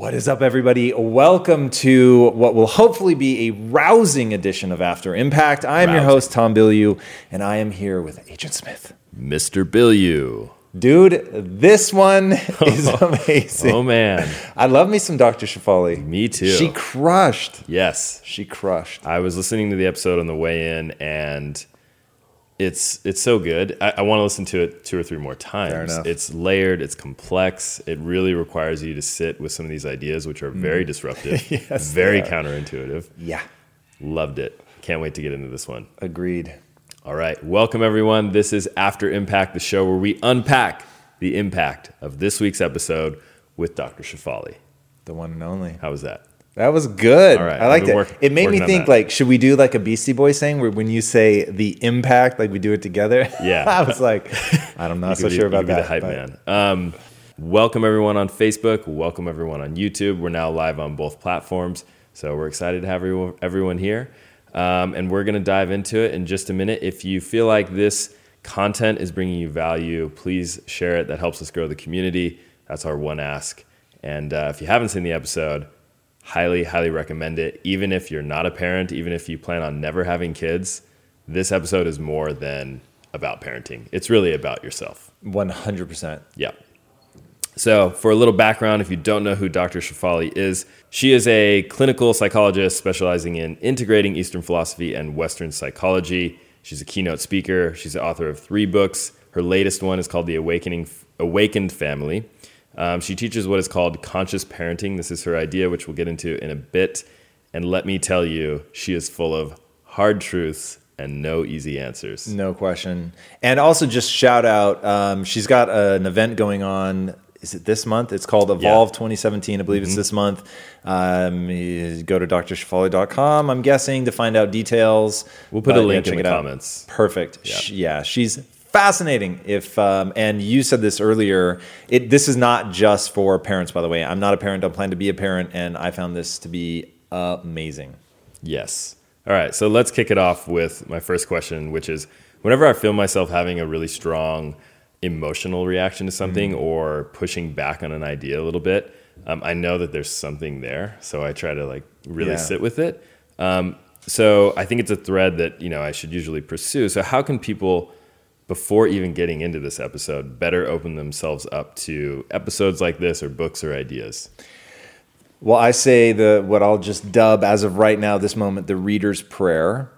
What is up, everybody? Welcome to what will hopefully be a rousing edition of After Impact. I am your host, Tom Bilyeu, and I am here with Agent Smith. Mr. Bilyeu. Dude, this one is amazing. Oh, man. I love me some Dr. Shefali. Me too. She crushed. Yes. She crushed. I was listening to the episode on the way in, and it's it's so good. I, I want to listen to it two or three more times. It's layered. It's complex. It really requires you to sit with some of these ideas, which are very disruptive, Mm. Yes, very counterintuitive. Yeah, Loved it. Can't wait to get into this one. agreed. All right, welcome everyone. This is After Impact, the show where we unpack the impact of this week's episode with Dr. Shefali. The one and only. How was that? That was good. All right, I liked it. work- it made me think like, should we do like a Beastie Boy saying where when you say the impact, like we do it together? Yeah. I was like, I'm not so be- sure about could be that. The hype but- man. Um, welcome everyone on Facebook. Welcome everyone on YouTube. We're now live on both platforms, so we're excited to have everyone, everyone here. Um, and we're going to dive into it in just a minute. If you feel like this content is bringing you value, please share it. That helps us grow the community. That's our one ask. And uh, if you haven't seen the episode, highly, highly recommend it. Even if you're not a parent, even if you plan on never having kids, this episode is more than about parenting. It's really about yourself. 100%. Yeah. So, for a little background, if you don't know who Dr. Shefali is, she is a clinical psychologist specializing in integrating Eastern philosophy and Western psychology. She's a keynote speaker. She's the author of three books. Her latest one is called The Awakening Awakened Family. Um, she teaches what is called conscious parenting. This is her idea, which we'll get into in a bit. And let me tell you, she is full of hard truths and no easy answers. No question. And also, just shout out, um, she's got an event going on. Is it this month? It's called Evolve 2017. I believe Mm-hmm. it's this month. Um, go to drshefali.com, I'm guessing, to find out details. We'll put a But, yeah, link check in the out. comments. Perfect. Sh- Yeah, she's fascinating. If um, and you said this earlier, it this is not just for parents. By the way, I'm not a parent. Don't plan to be a parent, and I found this to be amazing. Yes. All right. So let's kick it off with my first question, which is whenever I feel myself having a really strong emotional reaction to something Mm-hmm. or pushing back on an idea a little bit, um, I know that there's something there. So I try to like really Yeah. sit with it. Um, so I think it's a thread that, you know, I should usually pursue. So how can people, before even getting into this episode, better open themselves up to episodes like this or books or ideas? Well, I say the what I'll just dub as of right now, this moment, the reader's prayer.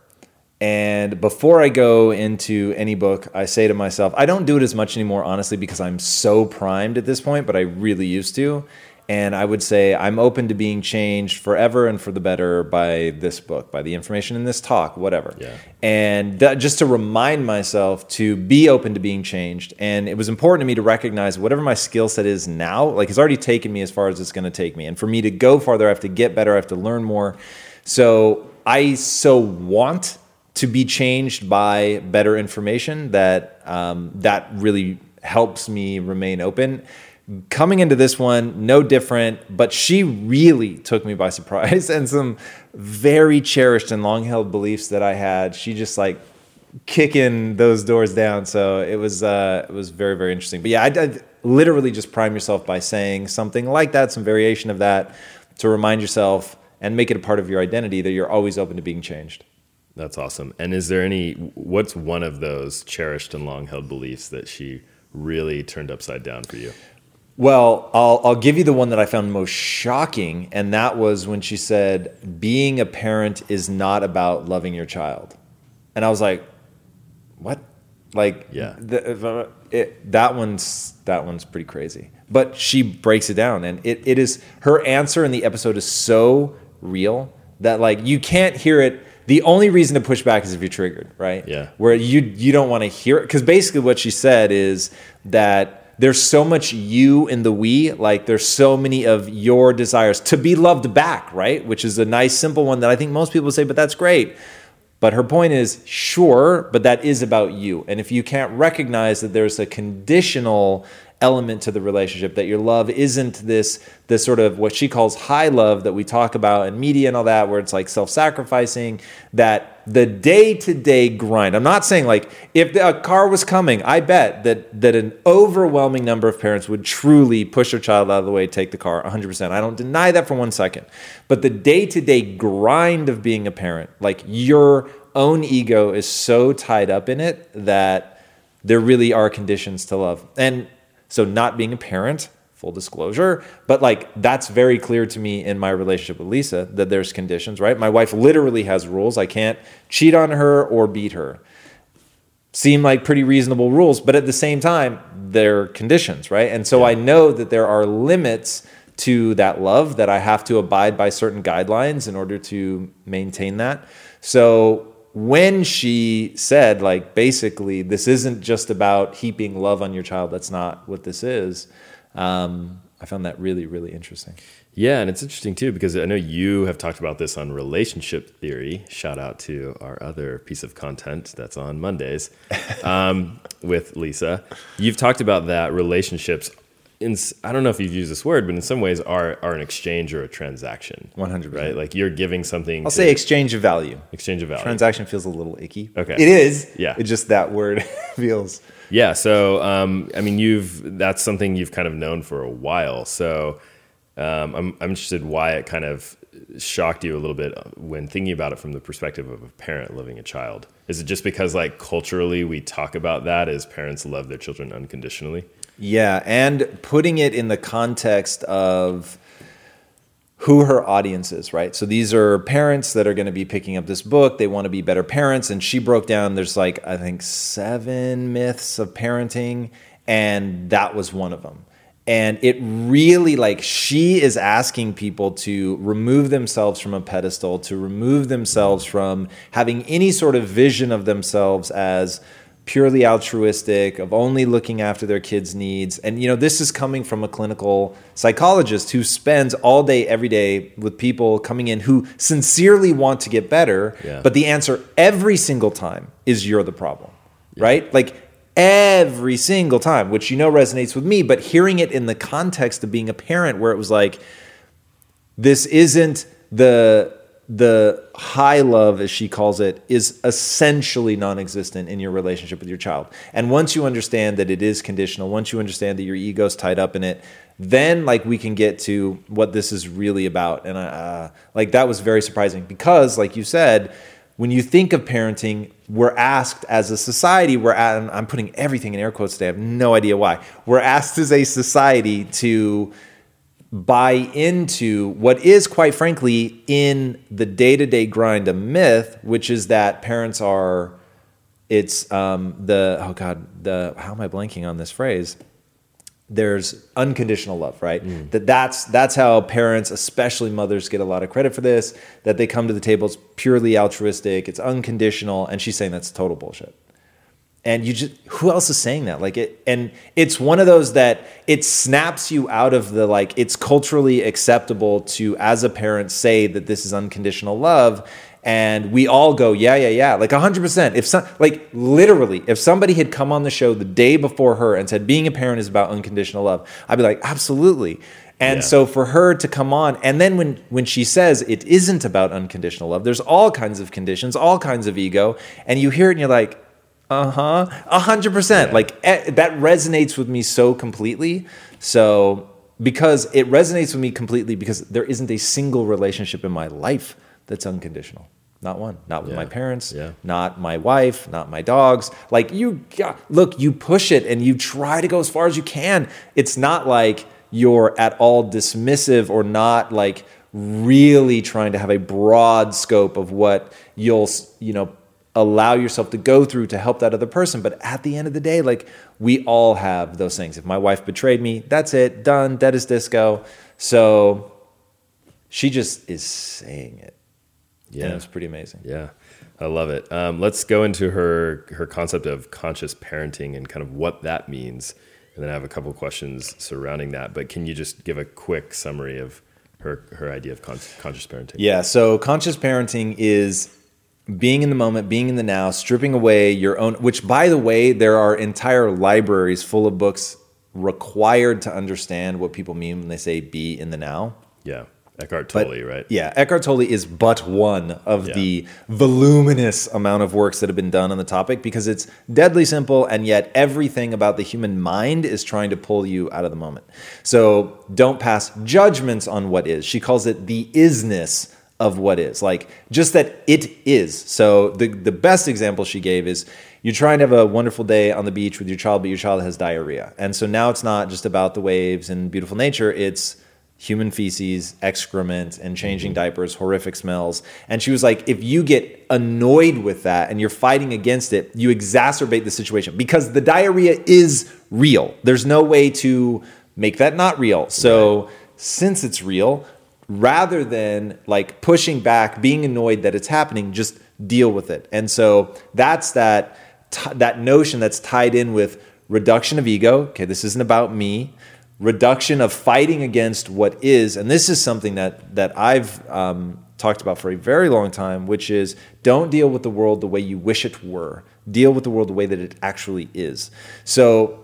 And before I go into any book, I say to myself, I don't do it as much anymore, honestly, because I'm so primed at this point, but I really used to. And I would say I'm open to being changed forever and for the better by this book, by the information in this talk, whatever. Yeah. And that, just to remind myself to be open to being changed. And it was important to me to recognize whatever my skill set is now, like it's already taken me as far as it's going to take me. And for me to go farther, I have to get better, I have to learn more. So I so want to be changed by better information that um, that really helps me remain open coming into this one no different but she really took me by surprise and some very cherished and long held beliefs that i had she just like kicking those doors down so it was uh it was very very interesting but yeah i did literally just prime yourself by saying something like that some variation of that to remind yourself and make it a part of your identity that you're always open to being changed That's awesome. And is there any, what's one of those cherished and long held beliefs that she really turned upside down for you? Well, I'll, I'll give you the one that I found most shocking, and that was when she said, Being a parent is not about loving your child. And I was like, What? Like, Yeah. the, it, that one's that one's pretty crazy. But she breaks it down, and it, it is her answer in the episode is so real that like you can't hear it. The only reason to push back is if you're triggered, right? Yeah. Where you you don't want to hear it because basically what she said is that there's so much you in the we, like there's so many of your desires to be loved back, right? Which is a nice simple one that I think most people say, but that's great. But her point is, sure, but that is about you. And if you can't recognize that there's a conditional element to the relationship, that your love isn't this this sort of what she calls high love that we talk about in media and all that, where it's like self-sacrificing, that the day-to-day grind. I'm not saying like if a car was coming, I bet that that an overwhelming number of parents would truly push their child out of the way, take the car 100%. I don't deny that for one second. But the day-to-day grind of being a parent, like your own ego is so tied up in it that there really are conditions to love. And so not being a parent, full disclosure, but like that's very clear to me in my relationship with Lisa that there's conditions, right? My wife literally has rules. I can't cheat on her or beat her. Seem like pretty reasonable rules, but at the same time, they're conditions, right? And so I know that there are limits to that love that I have to abide by certain guidelines in order to maintain that. So when she said like basically this isn't just about heaping love on your child that's not what this is um, i found that really really interesting Yeah, and it's interesting too because I know you have talked about this on relationship theory. Shout out to our other piece of content that's on Mondays um, with Lisa. You've talked about that relationships. In, I don't know if you've used this word, but in some ways are are an exchange or a transaction. 100%. right? Like you're giving something. i'll to say exchange of value exchange of value. transaction feels a little icky Okay. it is Yeah. it just that word feels Yeah. So, um, I mean, you've that's something you've kind of known for a while. So, um, I'm I'm interested why it kind of shocked you a little bit when thinking about it from the perspective of a parent loving a child. Is it just because like culturally we talk about that as parents love their children unconditionally? Yeah, and putting it in the context of who her audience is, right? So these are parents that are going to be picking up this book. They want to be better parents. And she broke down there's like, I think, seven myths of parenting, and that was one of them. And it really, like, she is asking people to remove themselves from a pedestal, to remove themselves from having any sort of vision of themselves as purely altruistic, of only looking after their kids' needs. And you know, this is coming from a clinical psychologist who spends all day every day with people coming in who sincerely want to get better, Yeah. but the answer every single time is you're the problem. Right? Like every single time, which you know resonates with me, but hearing it in the context of being a parent where it was like this isn't the the high love as she calls it is essentially non-existent in your relationship with your child and once you understand that it is conditional once you understand that your ego's tied up in it then like we can get to what this is really about and uh, like that was very surprising because like you said when you think of parenting, we're asked as a society, we're at, I'm putting everything in air quotes today, I have no idea why. We're asked as a society to buy into what is, quite frankly, in the day to day grind, a myth, which is that parents are, it's um, the, oh God, the, how am I blanking on this phrase? there's unconditional love, right? That that's that's how parents, especially mothers, get a lot of credit for this. That they come to the table, it's purely altruistic, it's unconditional, and she's saying that's total bullshit. And you just who else is saying that? Like it, and it's one of those that it snaps you out of the like it's culturally acceptable to as a parent say that this is unconditional love. And we all go, yeah, yeah, yeah, like 100%. If some, like literally, if somebody had come on the show the day before her and said, being a parent is about unconditional love, I'd be like, absolutely. And Yeah. so for her to come on, and then when when she says it isn't about unconditional love, there's all kinds of conditions, all kinds of ego, and you hear it and you're like, uh huh, a hundred percent. Like eh, that resonates with me so completely. So because it resonates with me completely because there isn't a single relationship in my life that's unconditional. Not one. Not with Yeah. my parents. Yeah. Not my wife. Not my dogs. Like you, yeah, look, you push it and you try to go as far as you can. It's not like you're at all dismissive or not like really trying to have a broad scope of what you'll, you know, allow yourself to go through to help that other person. But at the end of the day, like we all have those things. If my wife betrayed me, that's it, done, dead as disco. So she just is saying it. Yeah. And it's pretty amazing. Yeah, I love it. Um, let's go into her her concept of conscious parenting and kind of what that means, and then I have a couple of questions surrounding that. But can you just give a quick summary of her her idea of con- conscious parenting? Yeah. So conscious parenting is being in the moment, being in the now, stripping away your own. Which, by the way, there are entire libraries full of books required to understand what people mean when they say "be in the now." Yeah, Eckhart Tolle, right? Yeah, Eckhart Tolle is but one of Yeah. the voluminous amount of works that have been done on the topic because it's deadly simple and yet everything about the human mind is trying to pull you out of the moment. So don't pass judgments on what is. She calls it the isness of what is. Like just that it is. So the the best example she gave is you're trying to have a wonderful day on the beach with your child, but your child has diarrhea. And so now it's not just about the waves and beautiful nature, it's human feces, excrement, and changing mm-hmm. diapers, horrific smells. And she was like, if you get annoyed with that and you're fighting against it, you exacerbate the situation because the diarrhea is real. There's no way to make that not real. So since it's real, rather than like pushing back, being annoyed that it's happening, just deal with it. And so that's that that notion that's tied in with reduction of ego. Okay, this isn't about me reduction of fighting against what is and this is something that that i've um, talked about for a very long time which is don't deal with the world the way you wish it were deal with the world the way that it actually is so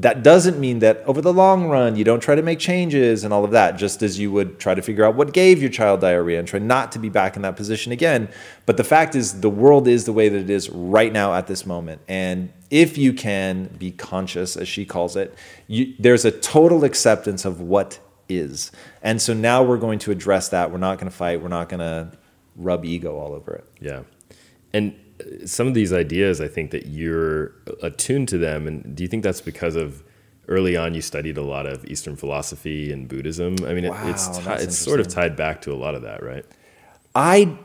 that doesn't mean that over the long run you don't try to make changes and all of that just as you would try to figure out what gave your child diarrhea and try not to be back in that position again. But the fact is the world is the way that it is right now at this moment. And if you can be conscious as she calls it you, there's a total acceptance of what is. And so now we're going to address that. We're not going to fight. We're not going to rub ego all over it. Yeah. And some of these ideas, I think that you're attuned to them. And do you think that's because of early on you studied a lot of Eastern philosophy and Buddhism? I mean, it, it's, Wow, that's it's sort of tied back to a lot of that, right? I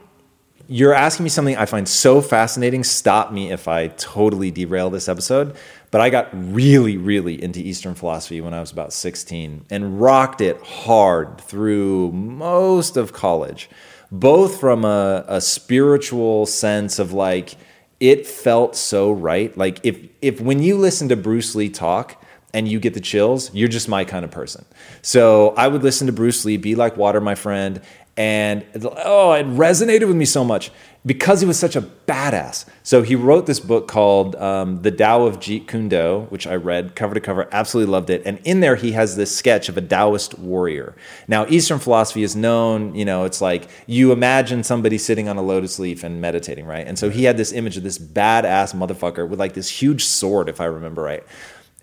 you're asking me something I find so fascinating. Stop me if I totally derail this episode. But I got really, really into Eastern philosophy when I was about 16 and rocked it hard through most of college, both from a, a spiritual sense of like, it felt so right. Like, if, if when you listen to Bruce Lee talk, and you get the chills, you're just my kind of person. So I would listen to Bruce Lee, Be Like Water, my friend, and oh, it resonated with me so much because he was such a badass. So he wrote this book called um, The Tao of Jeet Kune Do, which I read cover to cover, absolutely loved it. And in there, he has this sketch of a Taoist warrior. Now, Eastern philosophy is known, you know, it's like you imagine somebody sitting on a lotus leaf and meditating, right? And so he had this image of this badass motherfucker with like this huge sword, if I remember right.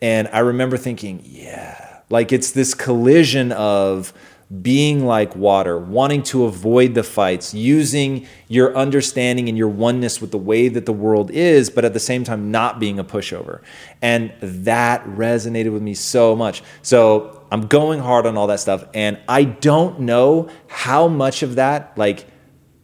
And I remember thinking, yeah, like it's this collision of being like water, wanting to avoid the fights, using your understanding and your oneness with the way that the world is, but at the same time not being a pushover. And that resonated with me so much. So I'm going hard on all that stuff. And I don't know how much of that like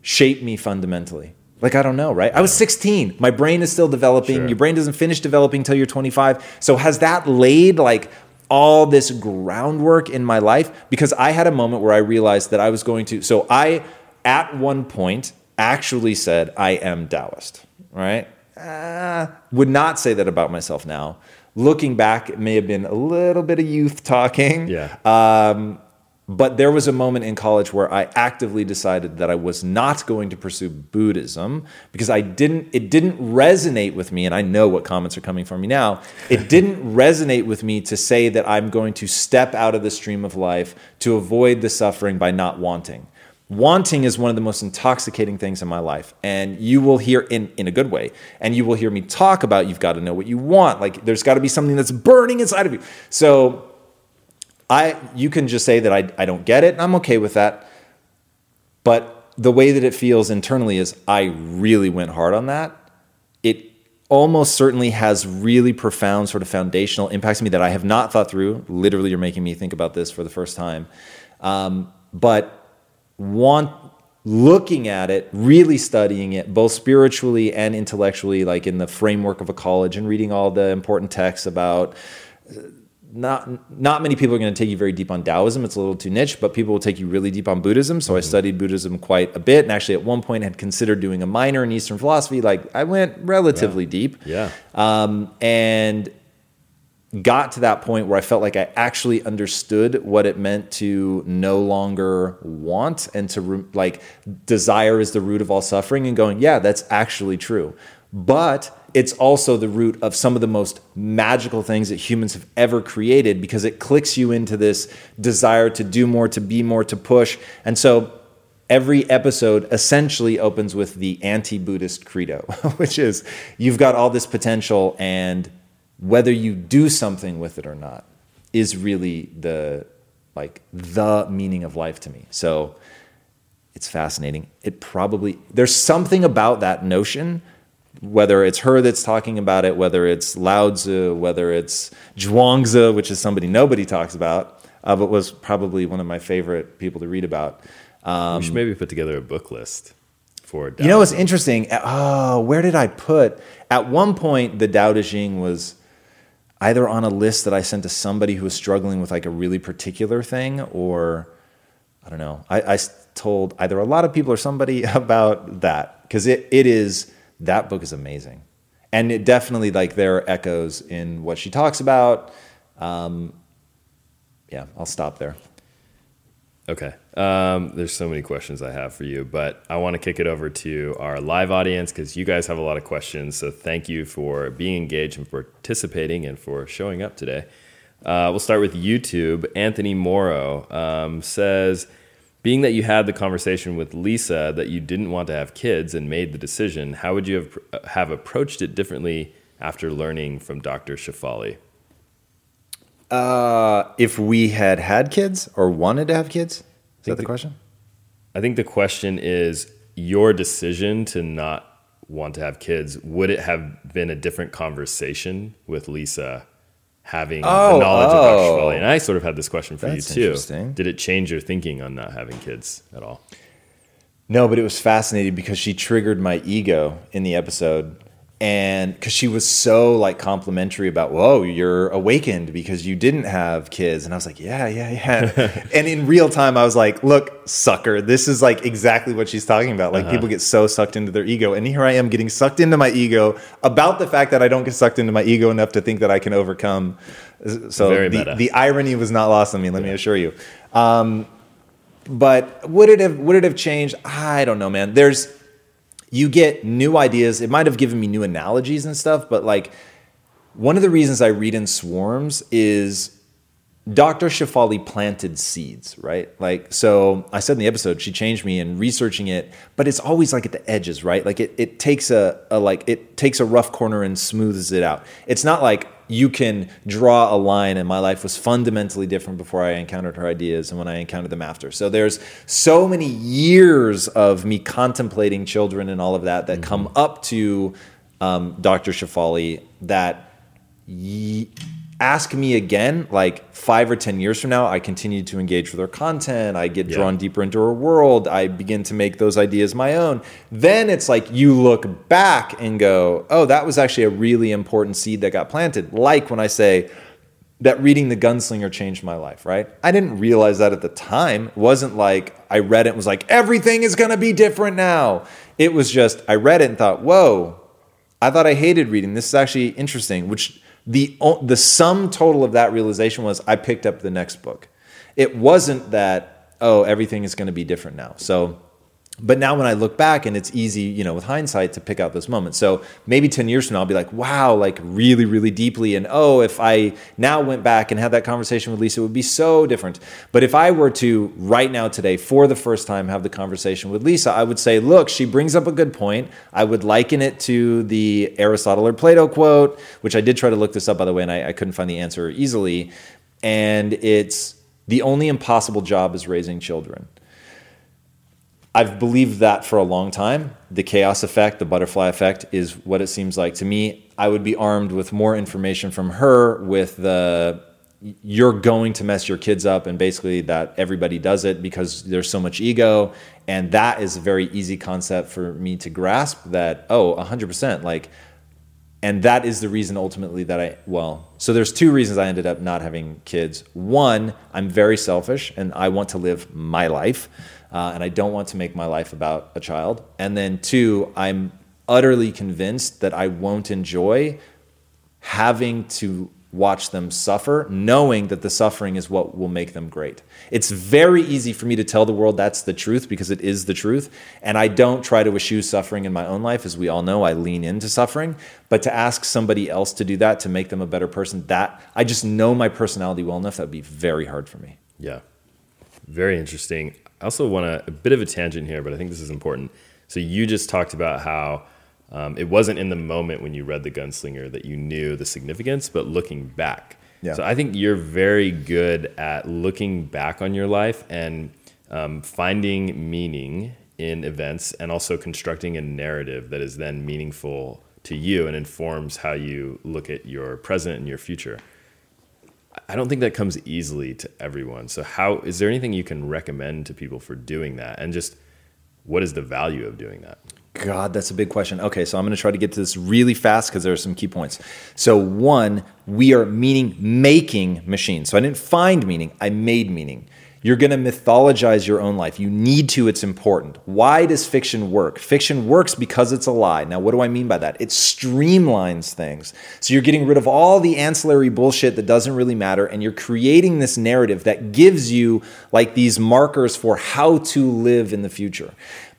shaped me fundamentally. Like I don't know, right? I was 16. My brain is still developing. Sure. Your brain doesn't finish developing until you're 25. So has that laid like all this groundwork in my life? Because I had a moment where I realized that I was going to. So I, at one point, actually said I am Taoist. Right? Uh, would not say that about myself now. Looking back, it may have been a little bit of youth talking. Yeah. Um, but there was a moment in college where I actively decided that I was not going to pursue Buddhism because I didn't it didn't resonate with me and I know what comments are coming from me now. It didn't resonate with me to say that I'm going to step out of the stream of life to avoid the suffering by not wanting. Wanting is one of the most intoxicating things in my life. And you will hear in, in a good way, and you will hear me talk about you've got to know what you want. Like there's got to be something that's burning inside of you. So I you can just say that I, I don't get it, and I'm okay with that. But the way that it feels internally is I really went hard on that. It almost certainly has really profound sort of foundational impacts to me that I have not thought through. Literally, you're making me think about this for the first time. Um, but want looking at it, really studying it, both spiritually and intellectually, like in the framework of a college, and reading all the important texts about not not many people are going to take you very deep on Taoism. It's a little too niche, but people will take you really deep on Buddhism. So mm-hmm. I studied Buddhism quite a bit, and actually at one point had considered doing a minor in Eastern philosophy. Like I went relatively yeah. deep, yeah, um, and got to that point where I felt like I actually understood what it meant to no longer want and to re- like desire is the root of all suffering, and going, yeah, that's actually true, but it's also the root of some of the most magical things that humans have ever created because it clicks you into this desire to do more, to be more, to push. And so every episode essentially opens with the anti Buddhist credo, which is you've got all this potential, and whether you do something with it or not is really the like the meaning of life to me. So it's fascinating. It probably there's something about that notion whether it's her that's talking about it, whether it's Lao Tzu, whether it's Zhuangzi, which is somebody nobody talks about, uh, but was probably one of my favorite people to read about. Um, we should maybe put together a book list for. Dao you know what's interesting? Oh, where did I put? At one point, the Tao Te Ching was either on a list that I sent to somebody who was struggling with like a really particular thing, or I don't know. I, I told either a lot of people or somebody about that because it, it is that book is amazing. And it definitely like there are echoes in what she talks about. Um, yeah, I'll stop there. Okay. Um, there's so many questions I have for you, but I want to kick it over to our live audience because you guys have a lot of questions. So thank you for being engaged and participating and for showing up today. Uh, we'll start with YouTube. Anthony Morrow um, says, being that you had the conversation with Lisa that you didn't want to have kids and made the decision, how would you have, uh, have approached it differently after learning from Dr. Shefali? Uh, if we had had kids or wanted to have kids, is that the, the question? I think the question is your decision to not want to have kids. Would it have been a different conversation with Lisa having oh, the knowledge oh. of Dr. Shefali. Oh. And I sort of had this question for That's you too. Did it change your thinking on not having kids at all? No, but it was fascinating because she triggered my ego in the episode and because she was so like complimentary about whoa you're awakened because you didn't have kids. And i was like yeah yeah yeah. And in real time i was like look sucker this is like exactly what she's talking about. Like uh-huh. people get so sucked into their ego. And here i am getting sucked into my ego about the fact that i don't get sucked into my ego enough to think that i can overcome. So the, the irony was not lost on me let yeah. me assure you. Um, but would it have would it have changed? I don't know man. There's you get new ideas. It might have given me new analogies and stuff, but like one of the reasons I read in swarms is Dr. Shefali planted seeds, right? Like, so I said in the episode, she changed me in researching it, but it's always like at the edges, right? Like it, it takes a, a like, it takes a rough corner and smooths it out. It's not like you can draw a line and my life was fundamentally different before I encountered her ideas and when I encountered them after. So there's so many years of me contemplating children and all of that that mm-hmm. come up to um, Dr. Shefali that y- ask me again, like five or 10 years from now, I continue to engage with her content. I get yeah. drawn deeper into her world. I begin to make those ideas my own. Then it's like you look back and go, oh, that was actually a really important seed that got planted. Like when I say, that reading The Gunslinger changed my life, right? I didn't realize that at the time. It wasn't like I read it and was like, everything is going to be different now. It was just, I read it and thought, whoa, I thought I hated reading. This is actually interesting, which the the sum total of that realization was I picked up the next book. It wasn't that oh everything is going to be different now. So but now when I look back and it's easy, you know, with hindsight to pick out those moments. So maybe 10 years from now, I'll be like, wow, like really, really deeply. And oh, if I now went back and had that conversation with Lisa, it would be so different. But if I were to right now today, for the first time, have the conversation with Lisa, I would say, look, she brings up a good point. I would liken it to the Aristotle or Plato quote, which I did try to look this up, by the way, and I, I couldn't find the answer easily. And it's the only impossible job is raising children. I've believed that for a long time. The chaos effect, the butterfly effect, is what it seems like to me. I would be armed with more information from her with the you're going to mess your kids up and basically that everybody does it because there's so much ego and that is a very easy concept for me to grasp that oh 100% like and that is the reason ultimately that I well so there's two reasons I ended up not having kids one I'm very selfish and I want to live my life uh, and I don't want to make my life about a child and then two I'm utterly convinced that I won't enjoy having to watch them suffer, knowing that the suffering is what will make them great. It's very easy for me to tell the world that's the truth because it is the truth. And I don't try to eschew suffering in my own life. As we all know, I lean into suffering. But to ask somebody else to do that, to make them a better person, that I just know my personality well enough, that would be very hard for me. Yeah. Very interesting. I also want to, a bit of a tangent here, but I think this is important. So you just talked about how um, it wasn't in the moment when you read The Gunslinger that you knew the significance, but looking back. Yeah. So I think you're very good at looking back on your life and um, finding meaning in events and also constructing a narrative that is then meaningful to you and informs how you look at your present and your future. I don't think that comes easily to everyone. So how is there anything you can recommend to people for doing that and just what is the value of doing that? God, that's a big question. Okay, so I'm going to try to get to this really fast because there are some key points. So, one, we are meaning making machines. So, I didn't find meaning, I made meaning. You're going to mythologize your own life. You need to, it's important. Why does fiction work? Fiction works because it's a lie. Now, what do I mean by that? It streamlines things. So, you're getting rid of all the ancillary bullshit that doesn't really matter, and you're creating this narrative that gives you like these markers for how to live in the future.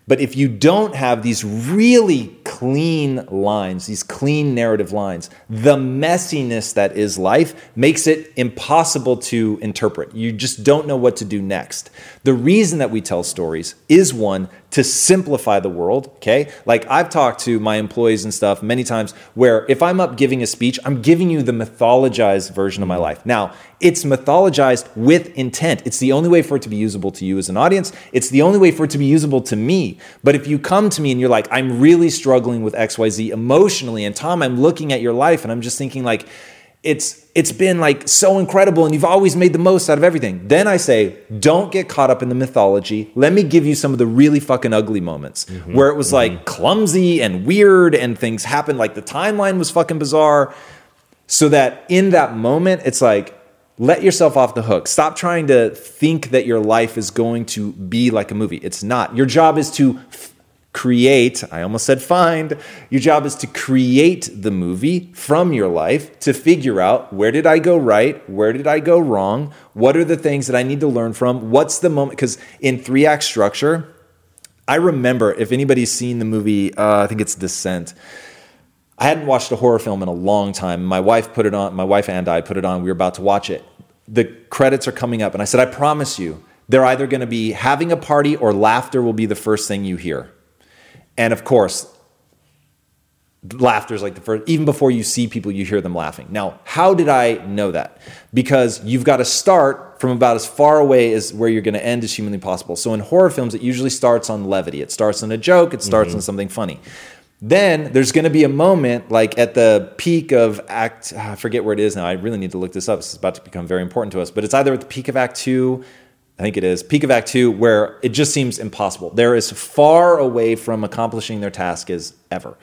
But if you don't have these really clean lines, these clean narrative lines, the messiness that is life makes it impossible to interpret. You just don't know what to do next. The reason that we tell stories is one to simplify the world, okay? Like I've talked to my employees and stuff many times where if I'm up giving a speech, I'm giving you the mythologized version of my mm-hmm. life. Now, it's mythologized with intent. It's the only way for it to be usable to you as an audience. It's the only way for it to be usable to me. But if you come to me and you're like, I'm really struggling with XYZ emotionally, and Tom, I'm looking at your life and I'm just thinking like, it's it's been like so incredible and you've always made the most out of everything. Then I say, don't get caught up in the mythology. Let me give you some of the really fucking ugly moments mm-hmm. where it was mm-hmm. like clumsy and weird and things happened like the timeline was fucking bizarre so that in that moment it's like let yourself off the hook. Stop trying to think that your life is going to be like a movie. It's not. Your job is to f- create, I almost said find. Your job is to create the movie from your life to figure out where did I go right? Where did I go wrong? What are the things that I need to learn from? What's the moment? Because in three act structure, I remember if anybody's seen the movie, uh, I think it's Descent. I hadn't watched a horror film in a long time. My wife put it on, my wife and I put it on. We were about to watch it. The credits are coming up, and I said, I promise you, they're either going to be having a party or laughter will be the first thing you hear. And of course, laughter is like the first, even before you see people, you hear them laughing. Now, how did I know that? Because you've got to start from about as far away as where you're going to end as humanly possible. So in horror films, it usually starts on levity. It starts on a joke, it starts mm-hmm. on something funny. Then there's going to be a moment like at the peak of act, ah, I forget where it is now. I really need to look this up. It's about to become very important to us, but it's either at the peak of act two, I think it is, peak of act two, where it just seems impossible. They're as far away from accomplishing their task as ever.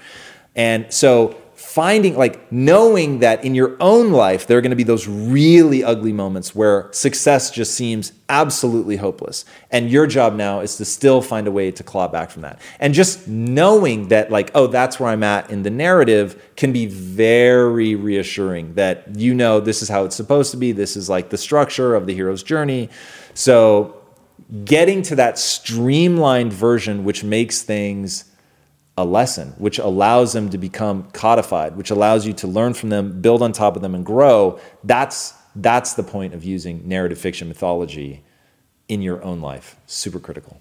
And so finding like knowing that in your own life there are going to be those really ugly moments where success just seems absolutely hopeless. And your job now is to still find a way to claw back from that. And just knowing that like oh that's where i'm at in the narrative can be very reassuring that you know this is how it's supposed to be this is like the structure of the hero's journey. So getting to that streamlined version which makes things a lesson, which allows them to become codified, which allows you to learn from them, build on top of them, and grow. That's that's the point of using narrative fiction mythology in your own life. Super critical.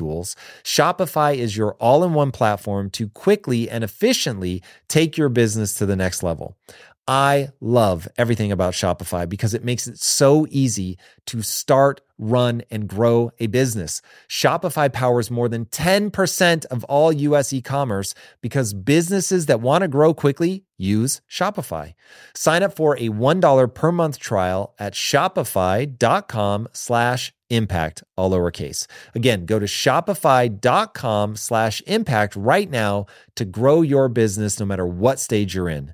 tools, Shopify is your all in one platform to quickly and efficiently take your business to the next level. I love everything about Shopify because it makes it so easy to start, run, and grow a business. Shopify powers more than 10% of all US e commerce because businesses that want to grow quickly use Shopify. Sign up for a $1 per month trial at shopify.com slash impact, all lowercase. Again, go to shopify.com slash impact right now to grow your business no matter what stage you're in.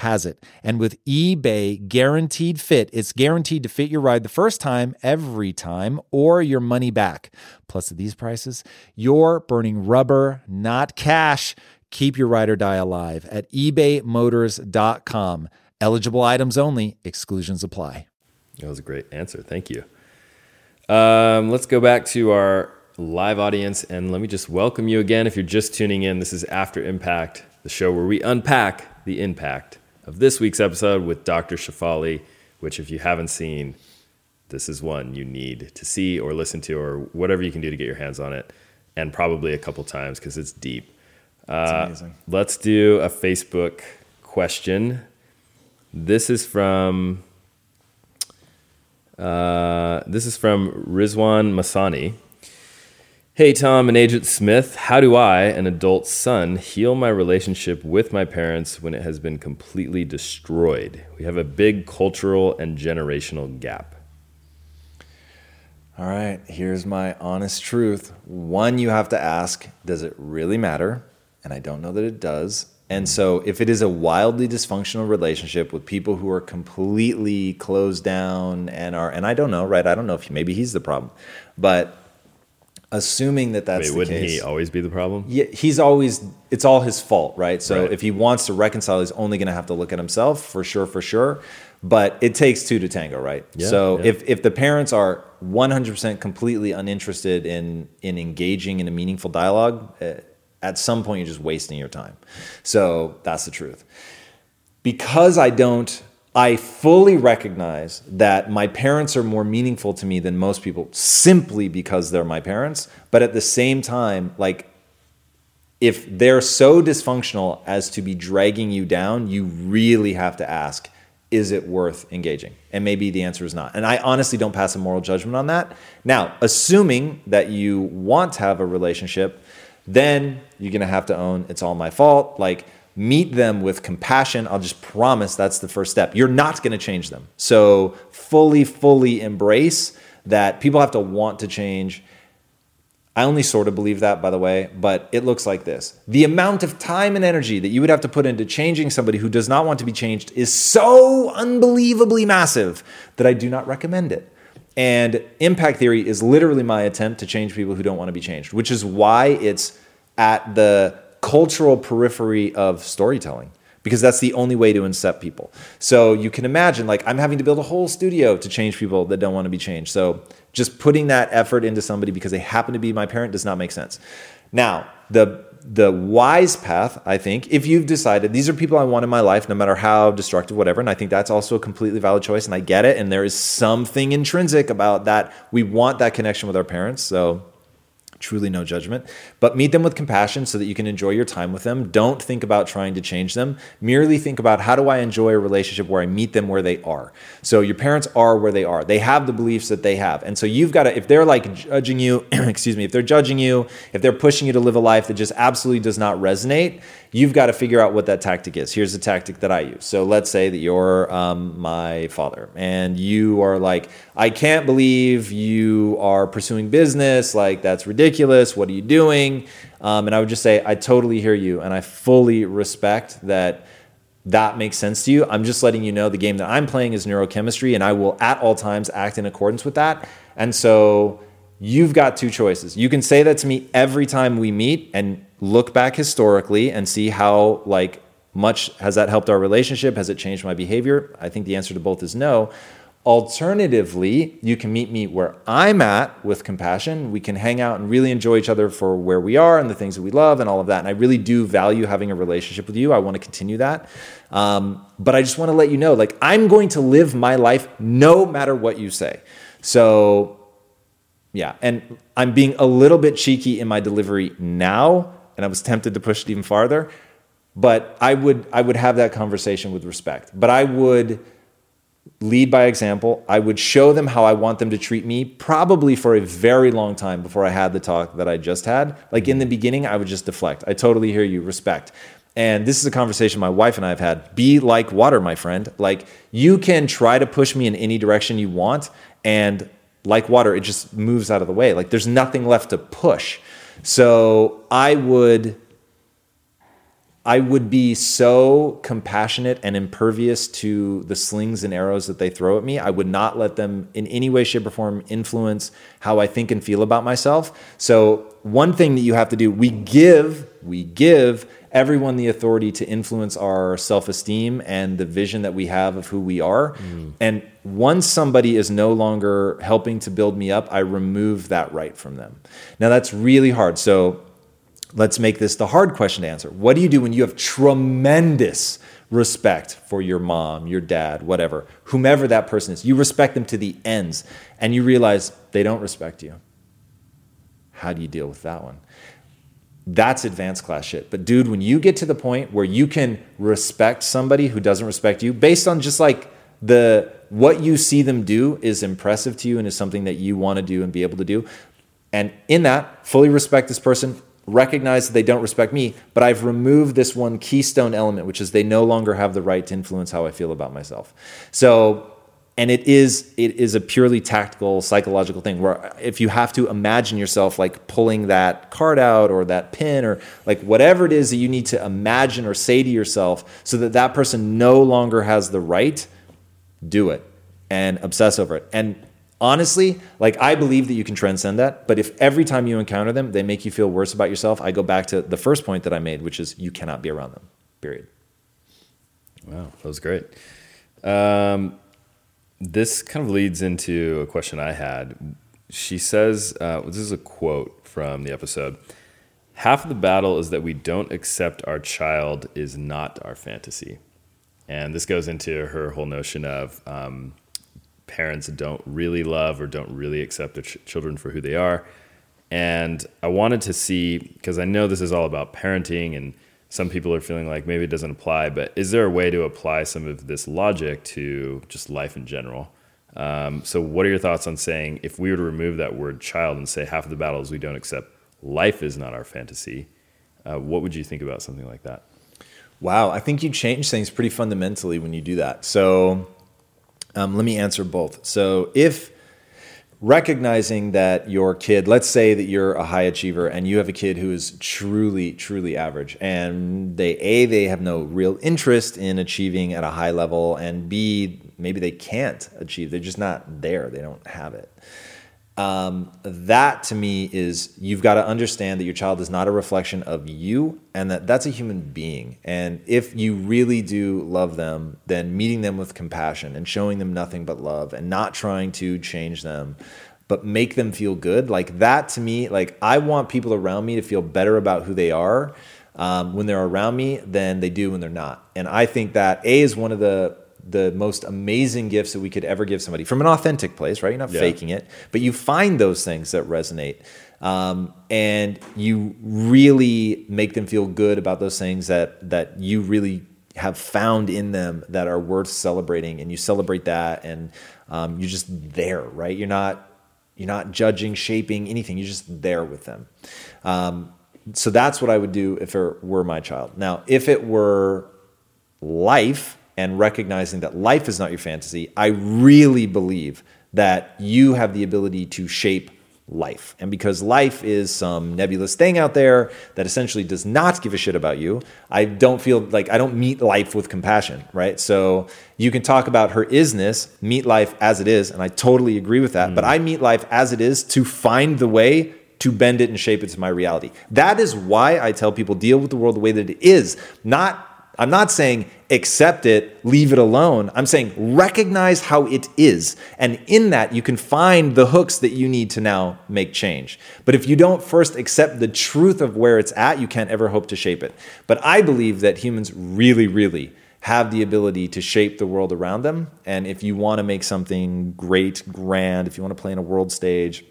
has it. And with eBay guaranteed fit, it's guaranteed to fit your ride the first time, every time, or your money back. Plus, at these prices, you're burning rubber, not cash. Keep your ride or die alive at ebaymotors.com. Eligible items only, exclusions apply. That was a great answer. Thank you. Um, let's go back to our live audience and let me just welcome you again. If you're just tuning in, this is After Impact, the show where we unpack the impact of this week's episode with Dr. Shefali, which, if you haven't seen, this is one you need to see or listen to or whatever you can do to get your hands on it, and probably a couple times because it's deep. Uh. Let's do a Facebook question. This is from uh, this is from Rizwan Masani. Hey, Tom and Agent Smith, how do I, an adult son, heal my relationship with my parents when it has been completely destroyed? We have a big cultural and generational gap. All right, here's my honest truth. One, you have to ask, does it really matter? And I don't know that it does. And so, if it is a wildly dysfunctional relationship with people who are completely closed down and are, and I don't know, right? I don't know if maybe he's the problem, but assuming that that's Wait, the wouldn't case, he always be the problem? Yeah, he's always it's all his fault, right? So Right. if he wants to reconcile, he's only going to have to look at himself for sure, for sure. But it takes two to tango, right? Yeah, so yeah. if if the parents are 100% completely uninterested in in engaging in a meaningful dialogue, uh, at some point you're just wasting your time. So that's the truth. Because I don't I fully recognize that my parents are more meaningful to me than most people simply because they're my parents, but at the same time like if they're so dysfunctional as to be dragging you down, you really have to ask is it worth engaging? And maybe the answer is not. And I honestly don't pass a moral judgment on that. Now, assuming that you want to have a relationship, then you're going to have to own it's all my fault. Like, meet them with compassion. I'll just promise that's the first step. You're not going to change them. So, fully, fully embrace that people have to want to change I only sort of believe that, by the way, but it looks like this. The amount of time and energy that you would have to put into changing somebody who does not want to be changed is so unbelievably massive that I do not recommend it. And impact theory is literally my attempt to change people who don't want to be changed, which is why it's at the cultural periphery of storytelling because that's the only way to incept people. So you can imagine, like, I'm having to build a whole studio to change people that don't want to be changed. So just putting that effort into somebody because they happen to be my parent does not make sense. Now, the the wise path, I think, if you've decided these are people I want in my life, no matter how destructive, whatever, and I think that's also a completely valid choice, and I get it. And there is something intrinsic about that. We want that connection with our parents. So truly no judgment, but meet them with compassion so that you can enjoy your time with them. Don't think about trying to change them. Merely think about how do I enjoy a relationship where I meet them where they are. So your parents are where they are. They have the beliefs that they have. And so you've got to, if they're like judging you, excuse me, if they're judging you, if they're pushing you to live a life that just absolutely does not resonate, you've got to figure out what that tactic is. Here's the tactic that I use. So let's say that you're um, my father and you are like, I can't believe you are pursuing business. Like, that's ridiculous. What are you doing? Um, and I would just say, I totally hear you and I fully respect that that makes sense to you. I'm just letting you know the game that I'm playing is neurochemistry and I will at all times act in accordance with that. And so you've got two choices. You can say that to me every time we meet and look back historically and see how like much has that helped our relationship? Has it changed my behavior? I think the answer to both is no. Alternatively, you can meet me where I'm at with compassion. We can hang out and really enjoy each other for where we are and the things that we love and all of that. And I really do value having a relationship with you. I want to continue that. Um, but I just want to let you know like, I'm going to live my life no matter what you say. So, yeah. And I'm being a little bit cheeky in my delivery now and I was tempted to push it even farther. But I would I would have that conversation with respect. But I would lead by example. I would show them how I want them to treat me, probably for a very long time before I had the talk that I just had. Like in the beginning, I would just deflect. I totally hear you, respect. And this is a conversation my wife and I have had. Be like water, my friend. Like you can try to push me in any direction you want, and like water, it just moves out of the way. Like there's nothing left to push. So I would I would be so compassionate and impervious to the slings and arrows that they throw at me. I would not let them in any way, shape, or form influence how I think and feel about myself. So, one thing that you have to do, we give, we give everyone the authority to influence our self esteem and the vision that we have of who we are. Mm. And once somebody is no longer helping to build me up, I remove that right from them. Now, that's really hard. So, let's make this the hard question to answer. What do you do when you have tremendous respect for your mom, your dad, whatever, whomever that person is? You respect them to the ends, and you realize they don't respect you. How do you deal with that one? That's advanced class shit. But dude, when you get to the point where you can respect somebody who doesn't respect you based on just like the what you see them do is impressive to you and is something that you want to do and be able to do. And in that, fully respect this person, recognize that they don't respect me, but I've removed this one keystone element, which is they no longer have the right to influence how I feel about myself. So and it is it is a purely tactical psychological thing where if you have to imagine yourself like pulling that card out or that pin or like whatever it is that you need to imagine or say to yourself so that that person no longer has the right do it and obsess over it. And honestly like i believe that you can transcend that but if every time you encounter them they make you feel worse about yourself i go back to the first point that i made which is you cannot be around them period. Wow that was great. Um, this kind of leads into a question I had. She says, uh, this is a quote from the episode. Half of the battle is that we don't accept our child is not our fantasy. And this goes into her whole notion of um, parents don't really love or don't really accept their ch- children for who they are. And I wanted to see, because I know this is all about parenting and some people are feeling like maybe it doesn't apply, but is there a way to apply some of this logic to just life in general? Um, so, what are your thoughts on saying if we were to remove that word child and say half of the battles we don't accept life is not our fantasy? Uh, what would you think about something like that? Wow, I think you change things pretty fundamentally when you do that. So, um, let me answer both. So, if recognizing that your kid, let's say that you're a high achiever and you have a kid who is truly, truly average, and they, A, they have no real interest in achieving at a high level, and B, maybe they can't achieve. They're just not there, they don't have it um, that to me is you've got to understand that your child is not a reflection of you and that that's a human being. And if you really do love them then meeting them with compassion and showing them nothing but love and not trying to change them but make them feel good like that to me like i want people around me to feel better about who they are um, when they're around me than they do when they're not. And i think that a is one of the the most amazing gifts that we could ever give somebody from an authentic place, right? You're not yeah. faking it, but you find those things that resonate. Um, and you really make them feel good about those things that that you really have found in them that are worth celebrating, and you celebrate that, and um, you're just there, right? You're not you're not judging, shaping anything. You're just there with them. Um, so that's what I would do if it were my child. Now, if it were life, and recognizing that life is not your fantasy, I really believe that you have the ability to shape life. And because life is some nebulous thing out there that essentially does not give a shit about you, I don't feel like I don't meet life with compassion, right? So you can talk about her isness, meet life as it is, and I totally agree with that. Mm. But I meet life as it is to find the way to bend it and shape it to my reality. That is why I tell people deal with the world the way that it is, not I'm not saying accept it, leave it alone. I'm saying recognize how it is. And in that, you can find the hooks that you need to now make change. But if you don't first accept the truth of where it's at, you can't ever hope to shape it. But I believe that humans really, really have the ability to shape the world around them. And if you want to make something great, grand, if you want to play in a world stage,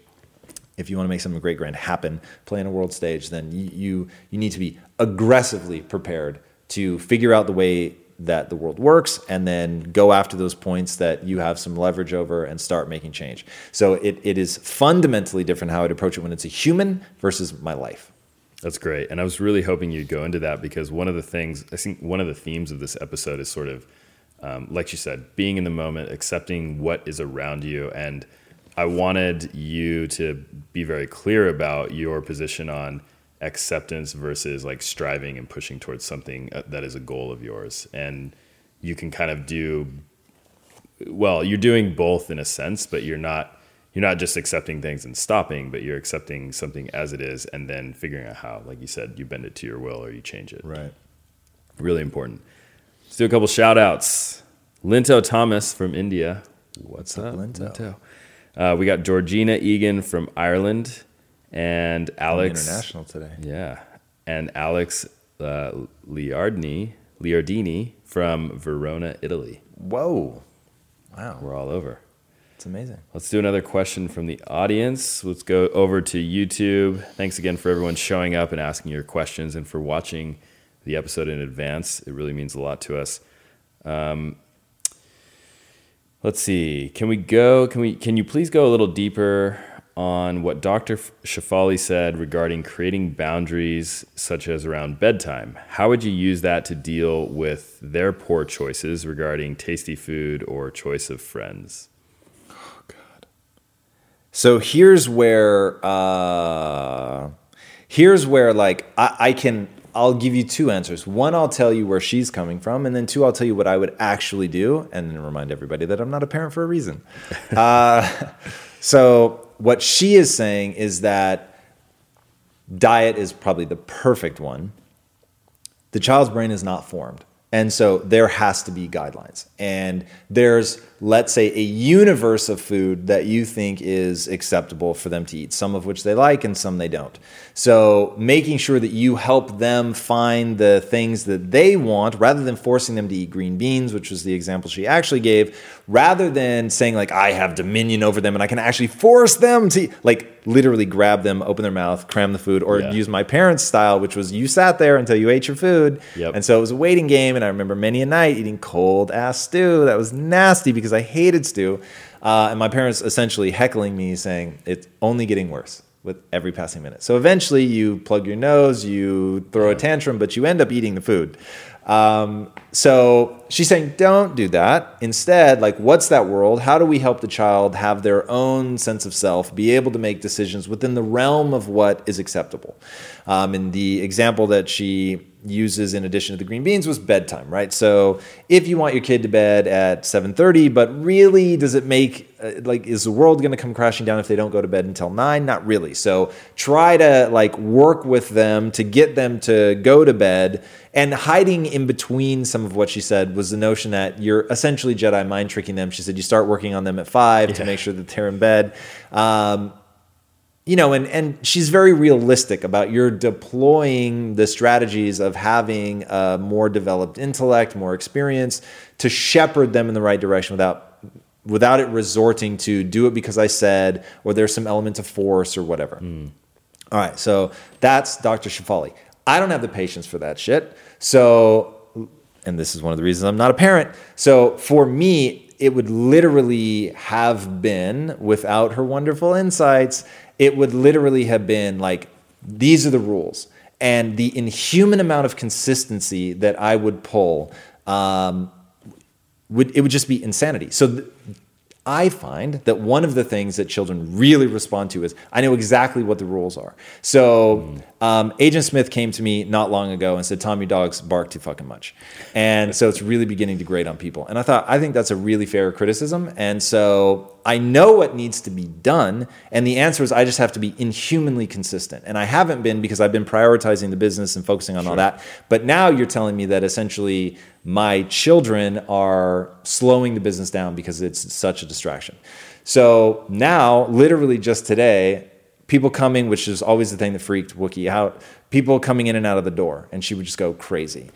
if you want to make something great, grand happen, play in a world stage, then you, you, you need to be aggressively prepared to figure out the way that the world works and then go after those points that you have some leverage over and start making change. So it, it is fundamentally different how I'd approach it when it's a human versus my life. That's great. And I was really hoping you'd go into that because one of the things, I think one of the themes of this episode is sort of, um, like you said, being in the moment, accepting what is around you. And I wanted you to be very clear about your position on acceptance versus like striving and pushing towards something uh, that is a goal of yours. And you can kind of do well you're doing both in a sense but you're not you're not just accepting things and stopping but you're accepting something as it is and then figuring out how like you said you bend it to your will or you change it. Right. Really important. Let's do a couple shout outs linto thomas from india. What's, what's up, linto, linto? Uh, we got georgina egan from ireland and Alex international today. Yeah, and Alex uh, Liardini Liardini from Verona, Italy. Whoa! Wow, we're all over. It's amazing. Let's do another question from the audience. Let's go over to YouTube. Thanks again for everyone showing up and asking your questions and for watching the episode in advance. It really means a lot to us. Um, let's see. Can we go? Can we? Can you please go a little deeper on what Dr. Shefali said regarding creating boundaries, such as around bedtime. How would you use that to deal with their poor choices regarding tasty food or choice of friends? Oh, God. So here's where, uh, here's where, like, I, I can, I'll give you two answers. One, I'll tell you where she's coming from, and then two, I'll tell you what I would actually do, and then remind everybody that I'm not a parent for a reason. uh, so what she is saying is that diet is probably the perfect one. The child's brain is not formed. And so there has to be guidelines. And there's let's say, a universe of food that you think is acceptable for them to eat, some of which they like and some they don't. So, making sure that you help them find the things that they want rather than forcing them to eat green beans, which was the example she actually gave, rather than saying, like, I have dominion over them and I can actually force them to, like, literally grab them, open their mouth, cram the food, or Yeah. use my parents' style, which was you sat there until you ate your food. Yep. And so it was a waiting game. And I remember many a night eating cold ass stew that was nasty because I hated stew. Uh, and my parents essentially heckling me, saying, It's only getting worse with every passing minute. So eventually you plug your nose, you throw a tantrum, but you end up eating the food. Um, so she's saying, don't do that. Instead, like, what's that world? How do we help the child have their own sense of self, be able to make decisions within the realm of what is acceptable? Um, and the example that she uses in addition to the green beans was bedtime, right? So if you want your kid to bed at 7:30, but really does it make uh, like is the world going to come crashing down if they don't go to bed until 9? Not really. So try to like work with them to get them to go to bed and hiding in between some of what she said was the notion that you're essentially Jedi mind tricking them. She said you start working on them at 5 to make sure that they're in bed. Um, you know, and and she's very realistic about you're deploying the strategies of having a more developed intellect, more experience to shepherd them in the right direction without without it resorting to do it because I said or there's some element of force or whatever. Hmm. All right, so that's Dr. Shefali. I don't have the patience for that shit. So, and this is one of the reasons I'm not a parent. So, for me, it would literally have been, without her wonderful insights, it would literally have been like, these are the rules. And the inhuman amount of consistency that I would pull um, would it would just be insanity. So th- I find that one of the things that children really respond to is I know exactly what the rules are. So um, Agent Smith came to me not long ago and said, Tommy dogs bark too fucking much," and so it's really beginning to grate on people. And I thought I think that's a really fair criticism. And so I know what needs to be done, and the answer is I just have to be inhumanly consistent. And I haven't been because I've been prioritizing the business and focusing on all that. But now you're telling me that essentially my children are slowing the business down because it's such a distraction. So now, literally just today, people coming, which is always the thing that freaked Wookie out, people coming in and out of the door, and she would just go crazy.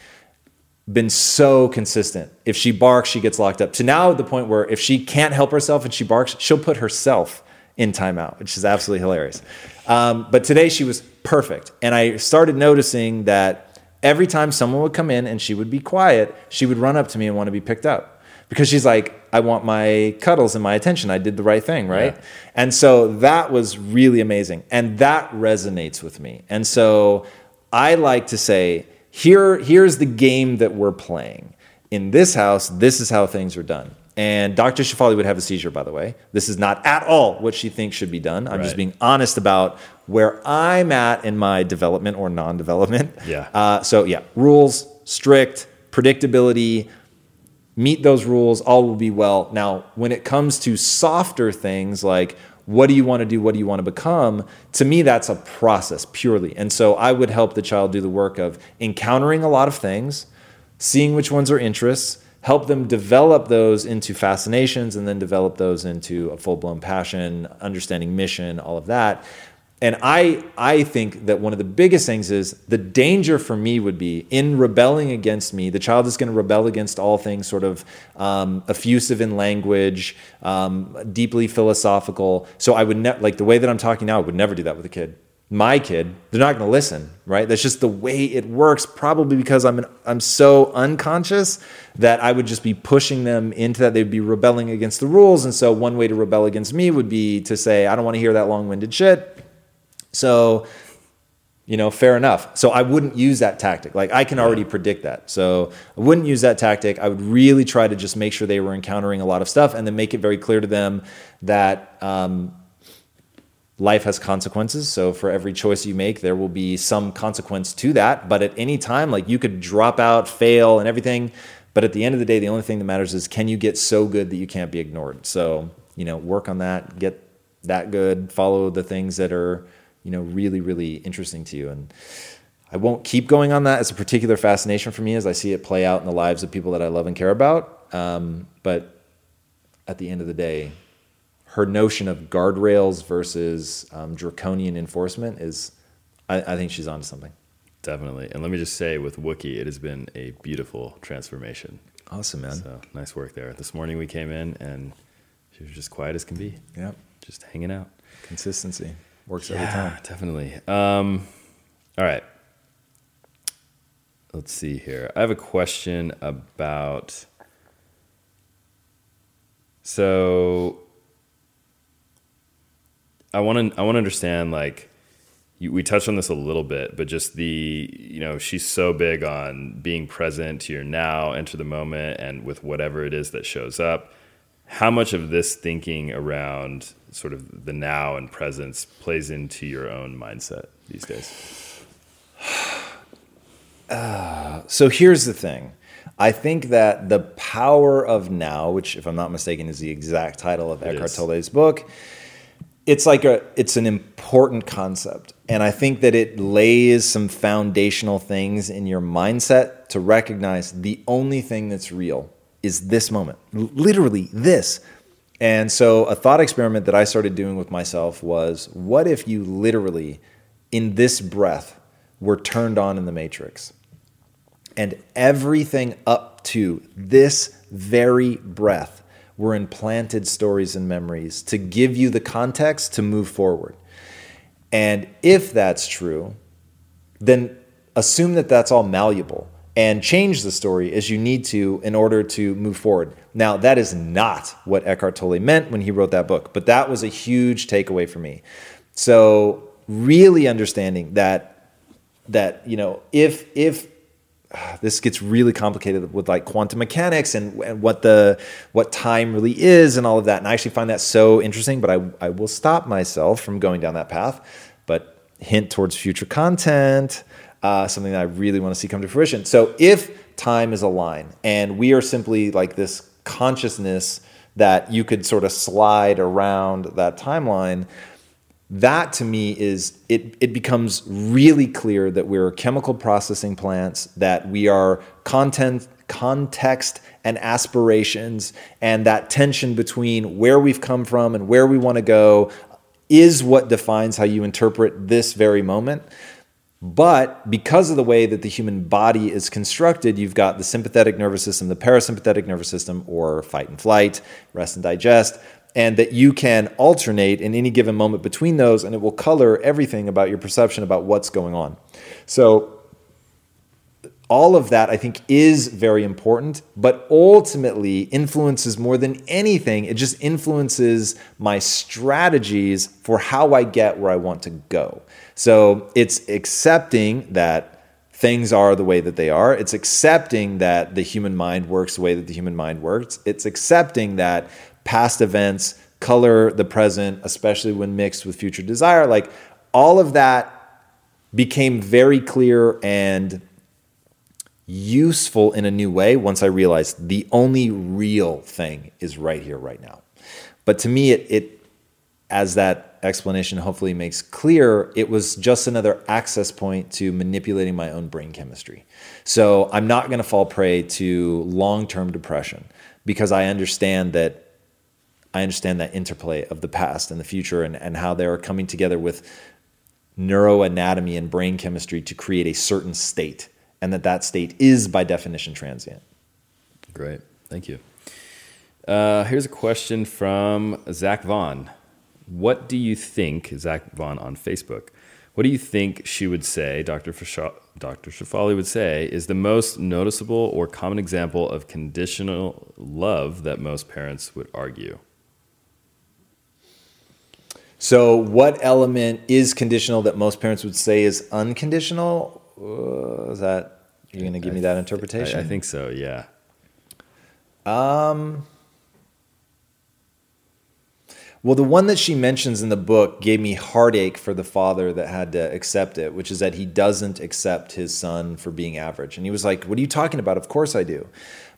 Been so consistent. If she barks, she gets locked up. To now the point where if she can't help herself and she barks, she'll put herself in timeout, which is absolutely hilarious. Um, but today she was perfect. And I started noticing that every time someone would come in and she would be quiet, she would run up to me and want to be picked up because she's like, I want my cuddles and my attention. I did the right thing, right? Yeah. And so that was really amazing. And that resonates with me. And so I like to say, here, here's the game that we're playing. In this house, this is how things are done. And Dr. Shefali would have a seizure, by the way. This is not at all what she thinks should be done. I'm just being honest about where I'm at in my development or non development. Yeah. Uh, so, yeah, rules, strict, predictability, meet those rules, all will be well. Now, when it comes to softer things like what do you want to do, what do you want to become, to me, that's a process purely. And so I would help the child do the work of encountering a lot of things, seeing which ones are interests, help them develop those into fascinations, and then develop those into a full blown passion, understanding mission, all of that. And I, I think that one of the biggest things is the danger for me would be in rebelling against me. The child is going to rebel against all things sort of um, effusive in language, um, deeply philosophical. So I would never, like the way that I'm talking now, I would never do that with a kid. My kid, they're not going to listen, right? That's just the way it works. Probably because I'm an, I'm so unconscious that I would just be pushing them into that. They'd be rebelling against the rules, and so one way to rebel against me would be to say, I don't want to hear that long-winded shit. So, you know, fair enough. So I wouldn't use that tactic. Like I can already predict that. So I wouldn't use that tactic. I would really try to just make sure they were encountering a lot of stuff and then make it very clear to them that um, life has consequences. So for every choice you make, there will be some consequence to that. But at any time, like you could drop out, fail, and everything. But at the end of the day, the only thing that matters is can you get so good that you can't be ignored? So, you know, work on that, get that good, follow the things that are, you know, really, really interesting to you. And I won't keep going on that. It's a particular fascination for me as I see it play out in the lives of people that I love and care about. Um, but at the end of the day, her notion of guardrails versus um, draconian enforcement is, I, I think she's onto something. Definitely. And let me just say, with Wookie, it has been a beautiful transformation. Awesome, man. So nice work there. This morning we came in and she was just quiet as can be. Yep. Just hanging out. Consistency works every Yeah, time. definitely. Um, all right. Let's see here. I have a question about. So, I want to. I want to understand. Like, you, we touched on this a little bit, but just the. You know, she's so big on being present to your now, enter the moment, and with whatever it is that shows up. How much of this thinking around sort of the now and presence plays into your own mindset these days? So here's the thing. I think that the power of now, which, if I'm not mistaken, is the exact title of Eckhart is. Tolle's book, it's like a it's an important concept, and I think that it lays some foundational things in your mindset to recognize the only thing that's real is this moment, literally this. And so, a thought experiment that I started doing with myself was, what if you literally, in this breath, were turned on in the matrix? and everything up to this very breath were implanted stories and memories to give you the context to move forward. And if that's true, then assume that that's all malleable and change the story as you need to in order to move forward. Now, that is not what Eckhart Tolle meant when he wrote that book, but that was a huge takeaway for me. So, really understanding that that you know, if if this gets really complicated with like quantum mechanics and, and what the what time really is and all of that. And I actually find that so interesting, but I, I will stop myself from going down that path. But hint towards future content, uh, something that I really want to see come to fruition. So if time is a line and we are simply like this consciousness that you could sort of slide around that timeline, that to me is it, it becomes really clear that we're chemical processing plants that we are content context and aspirations and that tension between where we've come from and where we want to go is what defines how you interpret this very moment but because of the way that the human body is constructed, you've got the sympathetic nervous system, the parasympathetic nervous system, or fight and flight, rest and digest, and that you can alternate in any given moment between those, and it will color everything about your perception about what's going on. So, all of that I think is very important, but ultimately influences more than anything. It just influences my strategies for how I get where I want to go. So it's accepting that things are the way that they are. It's accepting that the human mind works the way that the human mind works. It's accepting that past events color the present, especially when mixed with future desire. Like all of that became very clear and useful in a new way once I realized the only real thing is right here, right now. But to me, it, it as that explanation hopefully makes clear, it was just another access point to manipulating my own brain chemistry. So I'm not going to fall prey to long term depression because I understand that. I understand that interplay of the past and the future and, and how they're coming together with neuroanatomy and brain chemistry to create a certain state, and that that state is by definition transient. Great. Thank you. Uh, here's a question from Zach Vaughn. What do you think, Zach Vaughn on Facebook, what do you think she would say, Dr. Fasha, Dr. Shefali would say, is the most noticeable or common example of conditional love that most parents would argue? So, what element is conditional that most parents would say is unconditional? Uh, is that you're going to give me that interpretation? I, I think so, yeah. Well, the one that she mentions in the book gave me heartache for the father that had to accept it, which is that he doesn't accept his son for being average. And he was like, What are you talking about? Of course I do.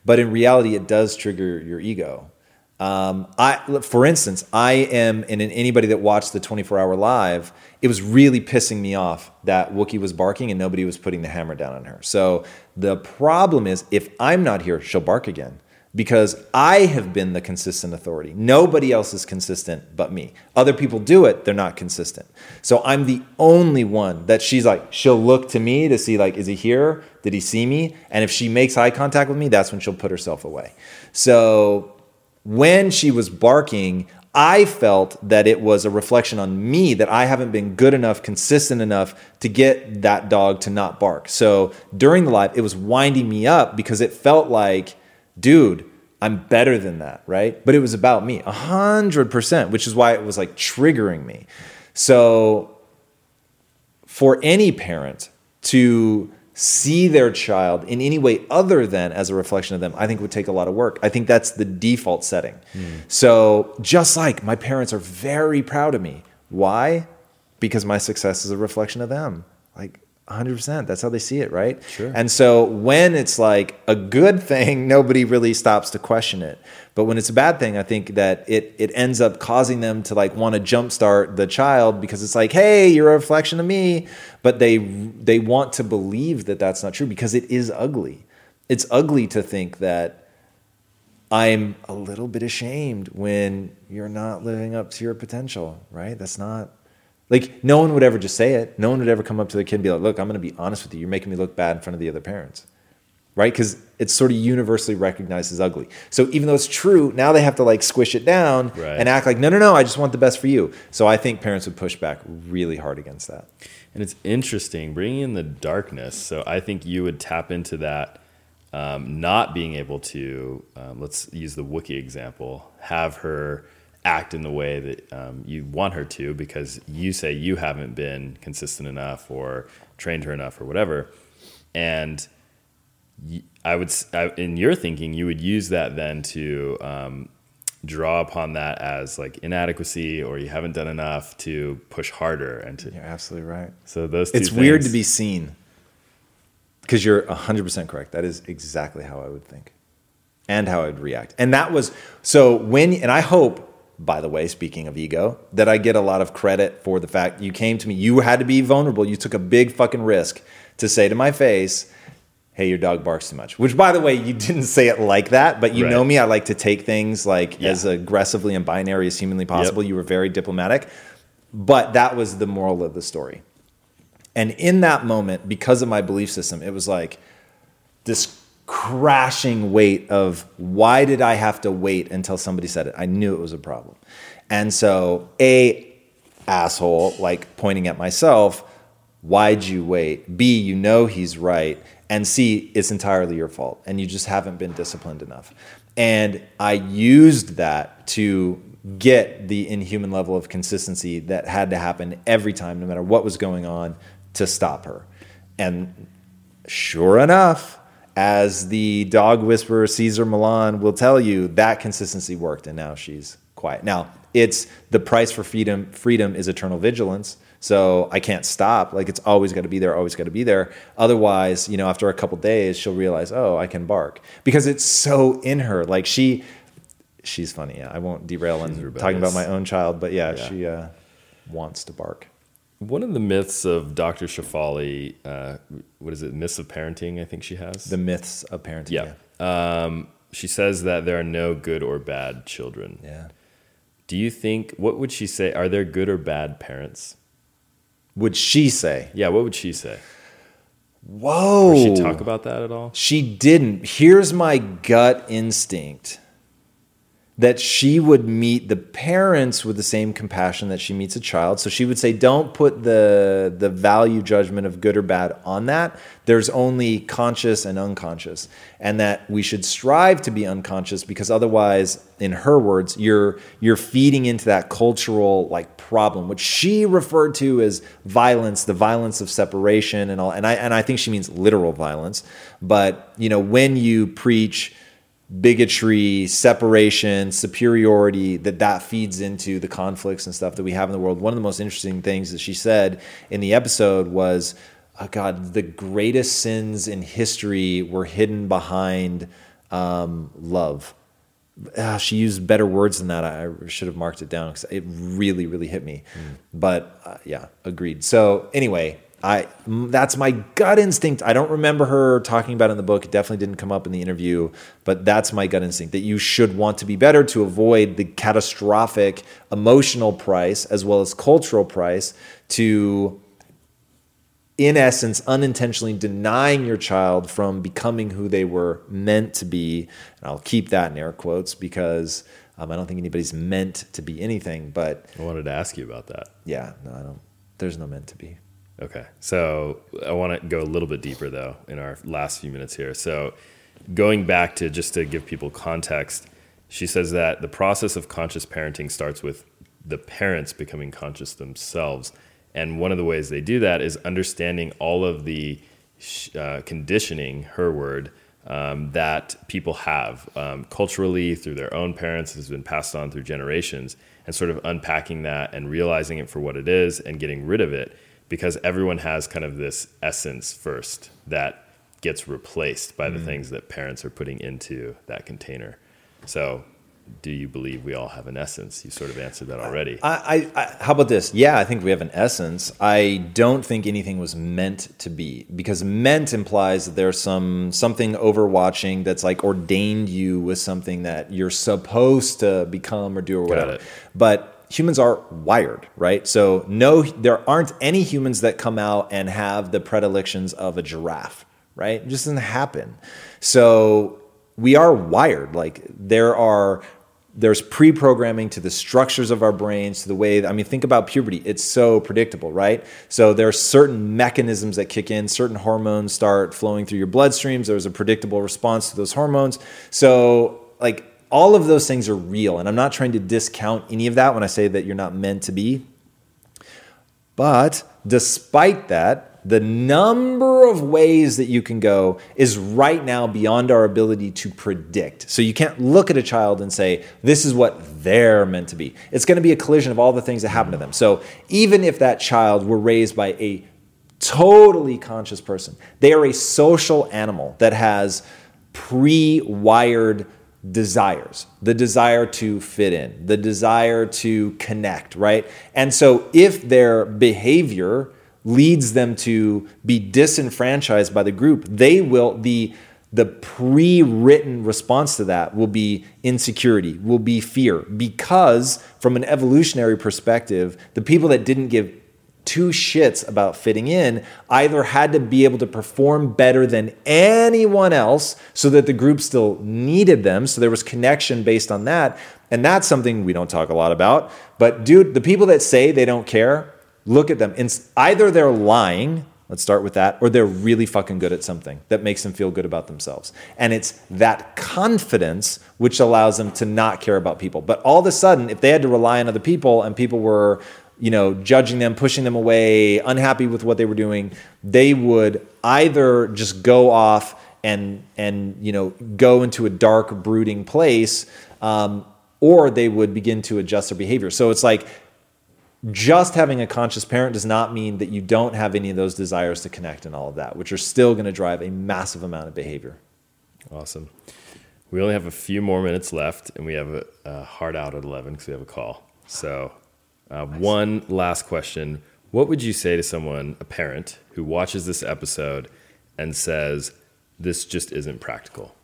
But in reality, it does trigger your ego. Um, I, for instance, I am, and in anybody that watched the 24 hour live, it was really pissing me off that Wookie was barking and nobody was putting the hammer down on her. So the problem is, if I'm not here, she'll bark again. Because I have been the consistent authority. Nobody else is consistent but me. Other people do it, they're not consistent. So I'm the only one that she's like, she'll look to me to see, like, is he here? Did he see me? And if she makes eye contact with me, that's when she'll put herself away. So when she was barking, I felt that it was a reflection on me that I haven't been good enough, consistent enough to get that dog to not bark. So during the live, it was winding me up because it felt like, dude, I'm better than that, right? But it was about me, a hundred percent, which is why it was like triggering me. So for any parent to see their child in any way other than as a reflection of them, I think would take a lot of work. I think that's the default setting. Mm. So, just like my parents are very proud of me. Why? Because my success is a reflection of them. Like 100%. That's how they see it, right? Sure. And so when it's like a good thing, nobody really stops to question it. But when it's a bad thing, I think that it it ends up causing them to like want to jumpstart the child because it's like, "Hey, you're a reflection of me." But they they want to believe that that's not true because it is ugly. It's ugly to think that I'm a little bit ashamed when you're not living up to your potential, right? That's not like no one would ever just say it. No one would ever come up to the kid and be like, "Look, I'm going to be honest with you. You're making me look bad in front of the other parents." Right? Cuz it's sort of universally recognized as ugly. So even though it's true, now they have to like squish it down Right. and act like, "No, no, no, I just want the best for you." So I think parents would push back really hard against that. And it's interesting bringing in the darkness. So I think you would tap into that, um, not being able to, um, let's use the Wookiee example, have her act in the way that um, you want her to because you say you haven't been consistent enough or trained her enough or whatever. And I would, in your thinking, you would use that then to um, draw upon that as like inadequacy or you haven't done enough to push harder and to You're absolutely right. so those two It's weird to be seen because you're 100% correct. That is exactly how I would think and how I would react. And that was so when, and I hope, by the way, speaking of ego, that I get a lot of credit for the fact you came to me. You had to be vulnerable. You took a big fucking risk to say to my face, Hey, your dog barks too much. Which, by the way, you didn't say it like that, but you Right. know me. I like to take things like Yeah. as aggressively and binary as humanly possible. Yep. You were very diplomatic, but that was the moral of the story. And in that moment, because of my belief system, it was like this crashing weight of why did I have to wait until somebody said it? I knew it was a problem. And so, A, asshole, like pointing at myself, why'd you wait? B, you know he's right. And C, it's entirely your fault. And you just haven't been disciplined enough. And I used that to get the inhuman level of consistency that had to happen every time, no matter what was going on, to stop her. And sure enough, as the dog whisperer Cesar Millan will tell you, that consistency worked, and now she's quiet. Now, it's the price for freedom. Freedom is eternal vigilance. So I can't stop. Like it's always got to be there. Always got to be there. Otherwise, you know, after a couple days, she'll realize, oh, I can bark because it's so in her. Like she, she's funny. Yeah, I won't derail rebellious. talking about my own child, but yeah, Yeah. she uh, wants to bark. One of the myths of Dr. Shefali, uh, what is it, myths of parenting, I think she has. The myths of parenting. yeah. Um, she says that there are no good or bad children. yeah. Do you think, what would she say? Are there good or bad parents? Would she say? Yeah, what would she say? Whoa. She talk about that at all? She didn't. Here's my gut instinct that she would meet the parents with the same compassion that she meets a child. So she would say, don't put the, the value judgment of good or bad on that. There's only conscious and unconscious. And that we should strive to be unconscious because otherwise, in her words, you're you're feeding into that cultural like problem, which she referred to as violence, the violence of separation and all. And I and I think she means literal violence. But you know, when you preach bigotry, separation, superiority, that that feeds into the conflicts and stuff that we have in the world. One of the most interesting things that she said in the episode was, oh God, the greatest sins in history were hidden behind um, love. Ah, she used better words than that. I should have marked it down because it really, really hit me. But uh, yeah, agreed. So anyway, I that's my gut instinct. I don't remember her talking about it in the book. It definitely didn't come up in the interview, but that's my gut instinct that you should want to be better to avoid the catastrophic emotional price as well as cultural price to in essence unintentionally denying your child from becoming who they were meant to be. And I'll keep that in air quotes because um, I don't think anybody's meant to be anything, but I wanted to ask you about that. yeah, no, I don't. There's no meant to be. Okay. So I want to go a little bit deeper though in our last few minutes here. So going back to just to give people context, she says that the process of conscious parenting starts with the parents becoming conscious themselves. And one of the ways they do that is understanding all of the uh, conditioning, her word, um, that people have um, culturally through their own parents has been passed on through generations and sort of unpacking that and realizing it for what it is and getting rid of it because everyone has kind of this essence first that gets replaced by the mm. things that parents are putting into that container. So, do you believe we all have an essence? You sort of answered that already. I, I, I, how about this? Yeah, I think we have an essence. I don't think anything was meant to be because meant implies that there's some something overwatching that's like ordained you with something that you're supposed to become or do or whatever. it. But humans are wired, right? So no, there aren't any humans that come out and have the predilections of a giraffe, right? It just doesn't happen. So we are wired. Like there are there's pre-programming to the structures of our brains to the way i mean think about puberty it's so predictable right so there are certain mechanisms that kick in certain hormones start flowing through your bloodstreams there's a predictable response to those hormones so like all of those things are real and i'm not trying to discount any of that when i say that you're not meant to be but despite that, the number of ways that you can go is right now beyond our ability to predict. So you can't look at a child and say, this is what they're meant to be. It's going to be a collision of all the things that happen to them. So even if that child were raised by a totally conscious person, they are a social animal that has pre wired desires the desire to fit in, the desire to connect, right? And so if their behavior leads them to be disenfranchised by the group, they will the the pre-written response to that will be insecurity, will be fear because from an evolutionary perspective, the people that didn't give two shits about fitting in either had to be able to perform better than anyone else so that the group still needed them. So there was connection based on that. And that's something we don't talk a lot about. But dude, the people that say they don't care, look at them. Either they're lying, let's start with that, or they're really fucking good at something that makes them feel good about themselves. And it's that confidence which allows them to not care about people. But all of a sudden, if they had to rely on other people and people were you know, judging them, pushing them away, unhappy with what they were doing, they would either just go off and and you know go into a dark, brooding place, um, or they would begin to adjust their behavior. So it's like just having a conscious parent does not mean that you don't have any of those desires to connect and all of that, which are still going to drive a massive amount of behavior. Awesome. We only have a few more minutes left, and we have a, a hard out at 11 because we have a call. So, uh, one last question. What would you say to someone, a parent, who watches this episode and says, this just isn't practical?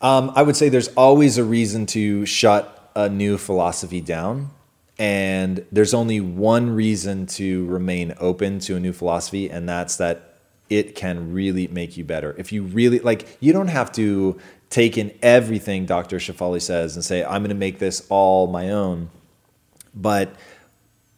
Um, I would say there's always a reason to shut a new philosophy down. And there's only one reason to remain open to a new philosophy, and that's that it can really make you better. If you really like, you don't have to take in everything Dr. Shefali says and say, I'm going to make this all my own. But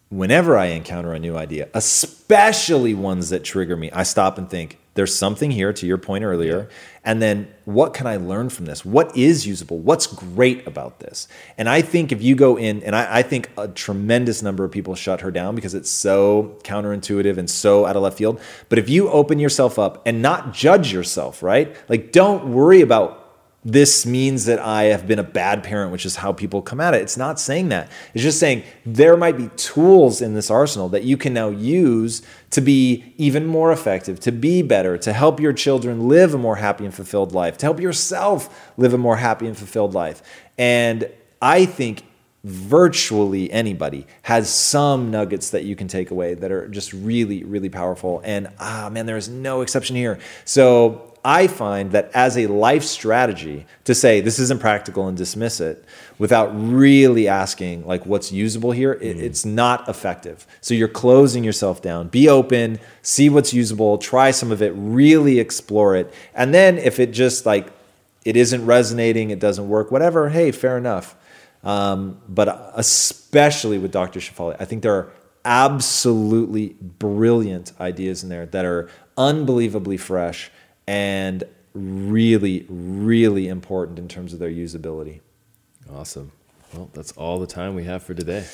whenever I encounter a new idea, especially ones that trigger me, I stop and think, there's something here to your point earlier. And then what can I learn from this? What is usable? What's great about this? And I think if you go in, and I, I think a tremendous number of people shut her down because it's so counterintuitive and so out of left field. But if you open yourself up and not judge yourself, right? Like, don't worry about this means that I have been a bad parent, which is how people come at it. It's not saying that. It's just saying there might be tools in this arsenal that you can now use to be even more effective, to be better, to help your children live a more happy and fulfilled life, to help yourself live a more happy and fulfilled life. And I think virtually anybody has some nuggets that you can take away that are just really, really powerful. And ah, man, there is no exception here. So I find that as a life strategy to say this isn't practical and dismiss it without really asking like what's usable here, it, mm. it's not effective. So you're closing yourself down. Be open, see what's usable, try some of it, really explore it. And then if it just like it isn't resonating, it doesn't work, whatever, hey, fair enough. Um, but especially with Dr. Shefali, I think there are absolutely brilliant ideas in there that are unbelievably fresh and really, really important in terms of their usability. Awesome. Well, that's all the time we have for today.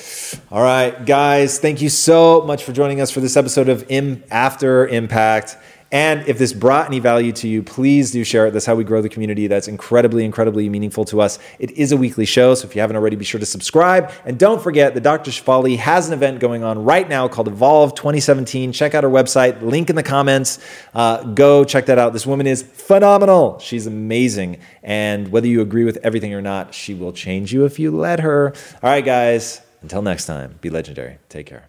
All right, guys, thank you so much for joining us for this episode of Im- After Impact. And if this brought any value to you, please do share it. That's how we grow the community. That's incredibly, incredibly meaningful to us. It is a weekly show, so if you haven't already, be sure to subscribe. And don't forget that Dr. Shefali has an event going on right now called Evolve 2017. Check out our website, link in the comments. Uh, go check that out. This woman is phenomenal. She's amazing. And whether you agree with everything or not, she will change you if you let her. All right, guys, until next time, be legendary. Take care.